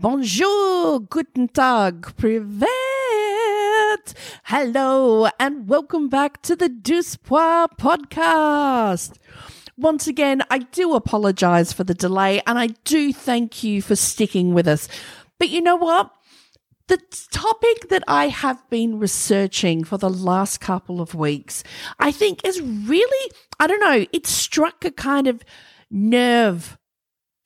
Bonjour, guten tag, privet. Hello, and welcome back to the Duspoir podcast. Once again, I do apologize for the delay and I do thank you for sticking with us. But you know what? The topic that I have been researching for the last couple of weeks, I think is really, I don't know, it struck a kind of nerve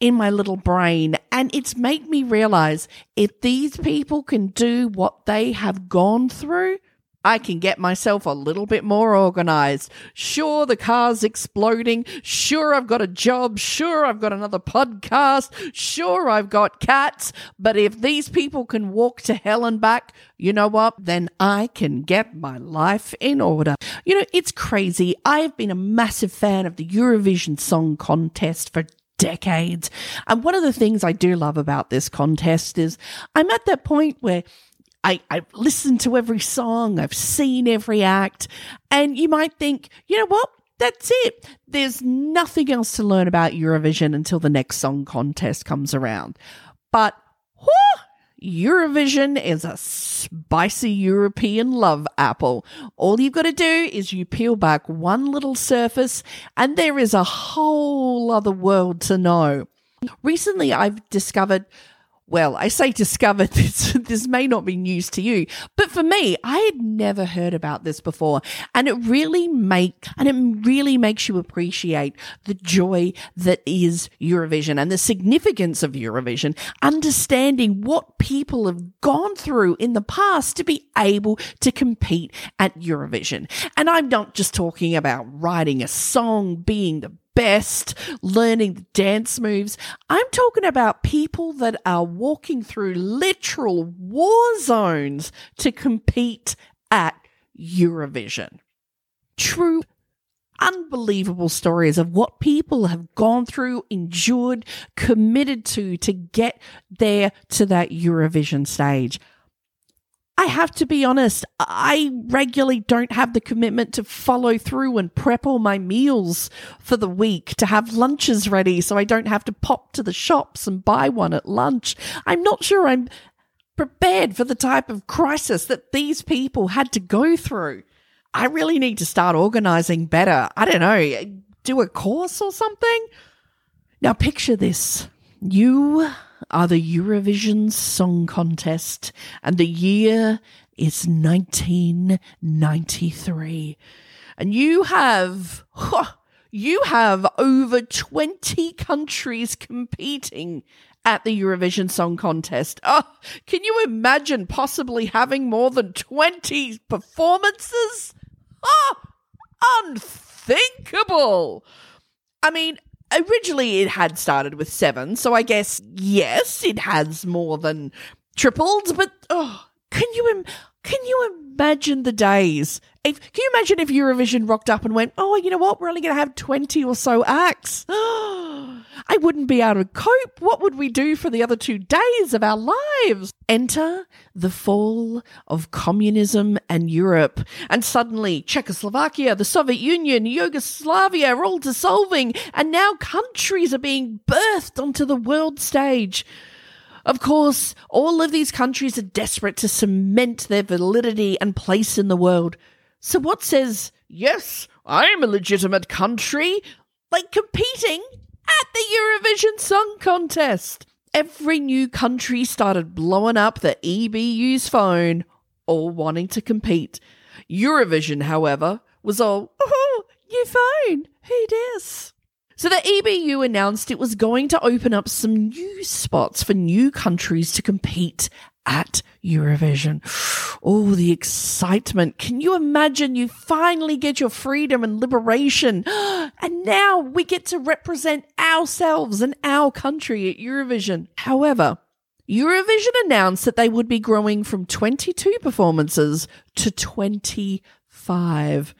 in my little brain. And it's made me realize if these people can do what they have gone through, I can get myself a little bit more organized. Sure, the car's exploding. Sure, I've got a job. Sure, I've got another podcast. Sure, I've got cats. But if these people can walk to hell and back, you know what? Then I can get my life in order. You know, it's crazy. I've been a massive fan of the Eurovision Song Contest for decades. And one of the things I do love about this contest is I'm at that point where I, I've listened to every song, I've seen every act, and you might think, you know what? That's it. There's nothing else to learn about Eurovision until the next song contest comes around. But whew, Eurovision is a spicy European love apple. All you've got to do is you peel back one little surface, and there is a whole other world to know. Recently, I've discovered well, I say discovered this, this may not be news to you, but for me, I had never heard about this before. And it really make, and it really makes you appreciate the joy that is Eurovision and the significance of Eurovision, understanding what people have gone through in the past to be able to compete at Eurovision. And I'm not just talking about writing a song, being the best, learning the dance moves. I'm talking about people that are walking through literal war zones to compete at Eurovision. True unbelievable stories of what people have gone through, endured, committed to to get there to that Eurovision stage. I have to be honest, I regularly don't have the commitment to follow through and prep all my meals for the week, to have lunches ready so I don't have to pop to the shops and buy one at lunch. I'm not sure I'm prepared for the type of crisis that these people had to go through. I really need to start organizing better. I don't know, do a course or something? Now, picture this. You are the Eurovision Song Contest, and the year is 1993. And you have, you have over 20 countries competing at the Eurovision Song Contest. Oh, can you imagine possibly having more than 20 performances? Oh, unthinkable. I mean, originally it had started with seven, so I guess yes, it has more than tripled. But oh, can you Im- can you imagine the days? If, can you imagine if Eurovision rocked up and went, "Oh, you know what? We're only going to have twenty or so acts." I wouldn't be able to cope. What would we do for the other two days of our lives? Enter the fall of communism and Europe. And suddenly, Czechoslovakia, the Soviet Union, Yugoslavia are all dissolving, and now countries are being birthed onto the world stage. Of course, all of these countries are desperate to cement their validity and place in the world. So, what says, yes, I'm a legitimate country, like competing at the Eurovision Song Contest. Every new country started blowing up the EBU's phone, all wanting to compete. Eurovision, however, was all, oh, new phone, who dis? So the EBU announced it was going to open up some new spots for new countries to compete at Eurovision. Oh, the excitement. Can you imagine you finally get your freedom and liberation? And now we get to represent ourselves and our country at Eurovision. However, Eurovision announced that they would be growing from 22 performances to 25.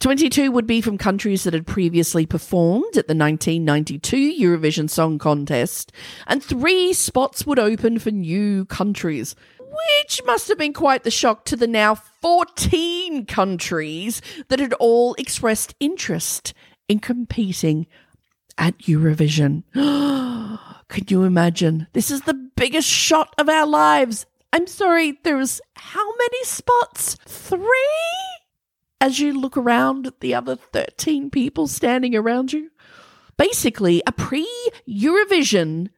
22 would be from countries that had previously performed at the 1992 Eurovision Song Contest, and three spots would open for new countries, which must have been quite the shock to the now 14 countries that had all expressed interest in competing at Eurovision. Can you imagine? This is the biggest shot of our lives. I'm sorry, there's how many spots? Three? As you look around at the other 13 people standing around you. Basically, a pre Eurovision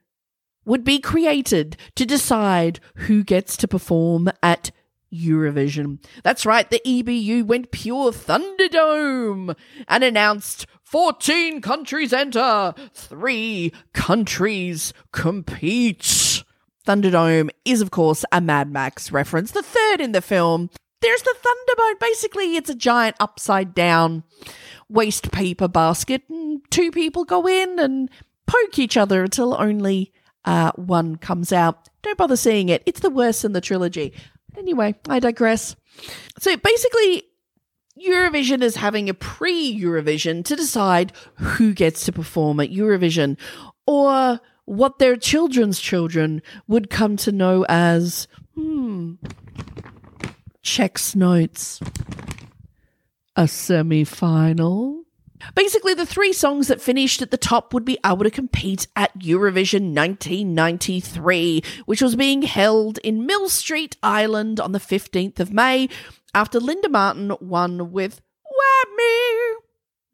would be created to decide who gets to perform at Eurovision. That's right, the EBU went pure Thunderdome and announced 14 countries enter, 3 countries compete. Thunderdome is, of course, a Mad Max reference, the third in the film. There's the Thunderbolt. Basically, it's a giant upside down waste paper basket, and two people go in and poke each other until only uh, one comes out. Don't bother seeing it. It's the worst in the trilogy. Anyway, I digress. So basically, Eurovision is having a pre Eurovision to decide who gets to perform at Eurovision or what their children's children would come to know as, hmm, checks notes. A semi final. Basically, the three songs that finished at the top would be able to compete at Eurovision 1993, which was being held in Millstreet, Ireland on the 15th of May, after Linda Martin won with Why Me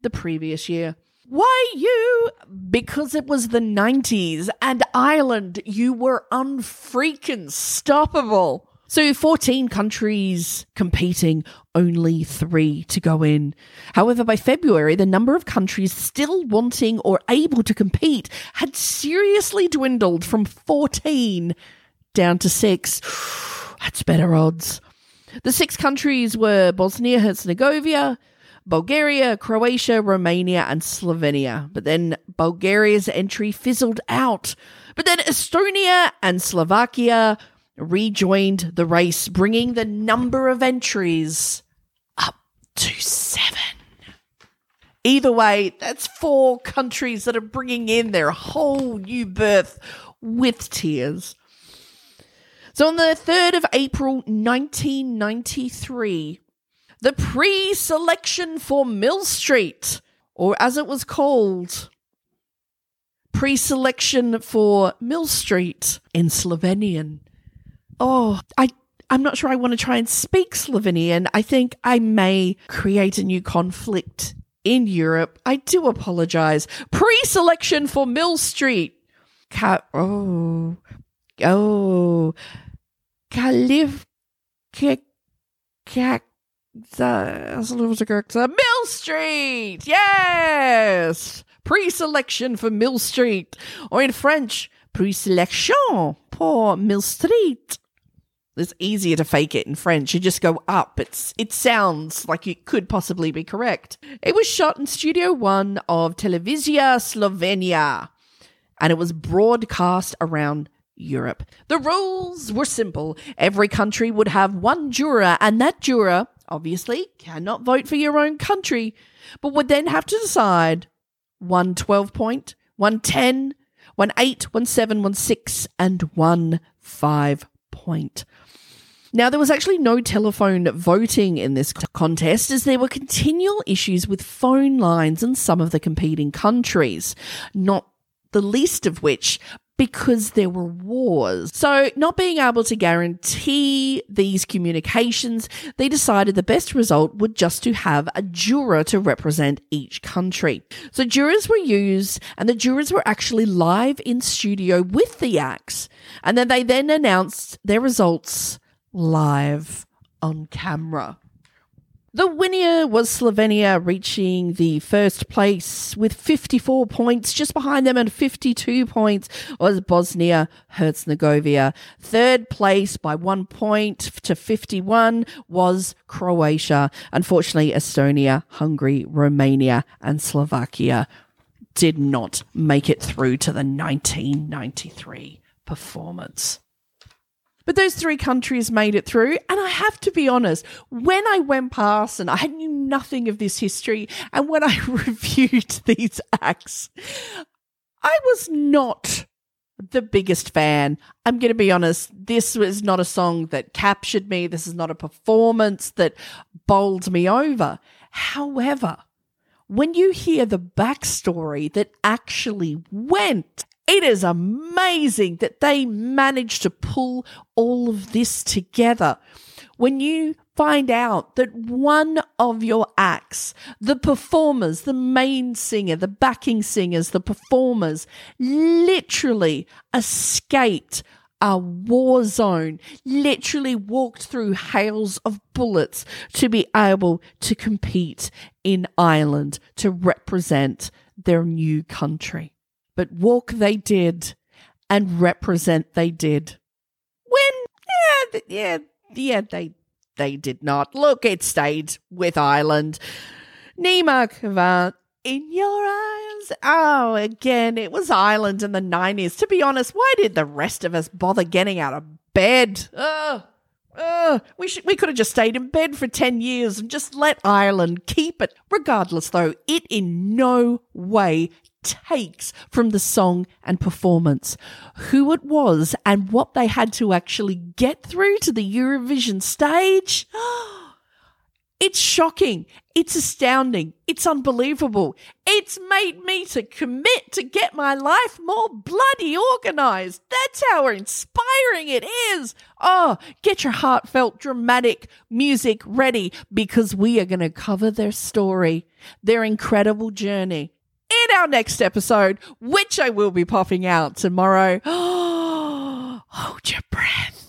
the previous year. Why you? Because it was the 90s and Ireland, you were unfreaking stoppable. So 14 countries competing, only three to go in. However, by February, the number of countries still wanting or able to compete had seriously dwindled from 14 down to six. That's better odds. The six countries were Bosnia Herzegovina, Bulgaria, Croatia, Romania, and Slovenia. But then Bulgaria's entry fizzled out. But then Estonia and Slovakia rejoined the race, bringing the number of entries up to seven. Either way, that's four countries that are bringing in their whole new birth with tears. So on the 3rd of April 1993, the pre selection for Millstreet, or as it was called, pre selection for Millstreet in Slovenian, oh, I I'm not sure I want to try and speak Slovenian. I think I may create a new conflict in Europe. I do apologize. Pre-selection for Millstreet. Ka- oh, oh, Kalif, Millstreet. Yes, pre-selection for Millstreet, or in French, pre-selection pour Millstreet. It's easier to fake it in French. You just go up. It's it sounds like it could possibly be correct. It was shot in Studio One of Televizija Slovenia, and it was broadcast around Europe. The rules were simple. Every country would have one juror, and that juror obviously cannot vote for your own country, but would then have to decide one 12 point, one 10, one 8, one 7, one 6, and one 5 point. Now, there was actually no telephone voting in this contest as there were continual issues with phone lines in some of the competing countries, not the least of which because there were wars. So, not being able to guarantee these communications, they decided the best result would just to have a juror to represent each country. So, jurors were used, and the jurors were actually live in studio with the acts, and then they then announced their results live on camera. The winner was Slovenia, reaching the first place with 54 points. Just behind them at 52 points was Bosnia Herzegovina. Third place by one point to 51 was Croatia. Unfortunately, Estonia, Hungary, Romania, and Slovakia did not make it through to the 1993 performance. But those three countries made it through. And I have to be honest, when I went past and I knew nothing of this history, and when I reviewed these acts, I was not the biggest fan. I'm going to be honest, this was not a song that captured me. This is not a performance that bowled me over. However, when you hear the backstory that actually went It is amazing that they managed to pull all of this together. When you find out that one of your acts, the performers, the main singer, the backing singers, the performers, literally escaped a war zone, literally walked through hails of bullets to be able to compete in Ireland to represent their new country. But walk they did and represent they did. When, yeah, yeah, yeah, they they did not. Look, it stayed with Ireland. Niamh in your eyes. Oh, again, it was Ireland in the 90s. To be honest, why did the rest of us bother getting out of bed? Ugh. We should, we could have just stayed in bed for 10 years and just let Ireland keep it. Regardless, though, it in no way takes from the song and performance. Who it was and what they had to actually get through to the Eurovision stage. Oh, It's shocking. It's astounding. It's unbelievable. It's made me to commit to get my life more bloody organized. That's how inspiring it is. Oh, get your heartfelt, dramatic music ready because we are going to cover their story, their incredible journey in our next episode, which I will be popping out tomorrow. Hold your breath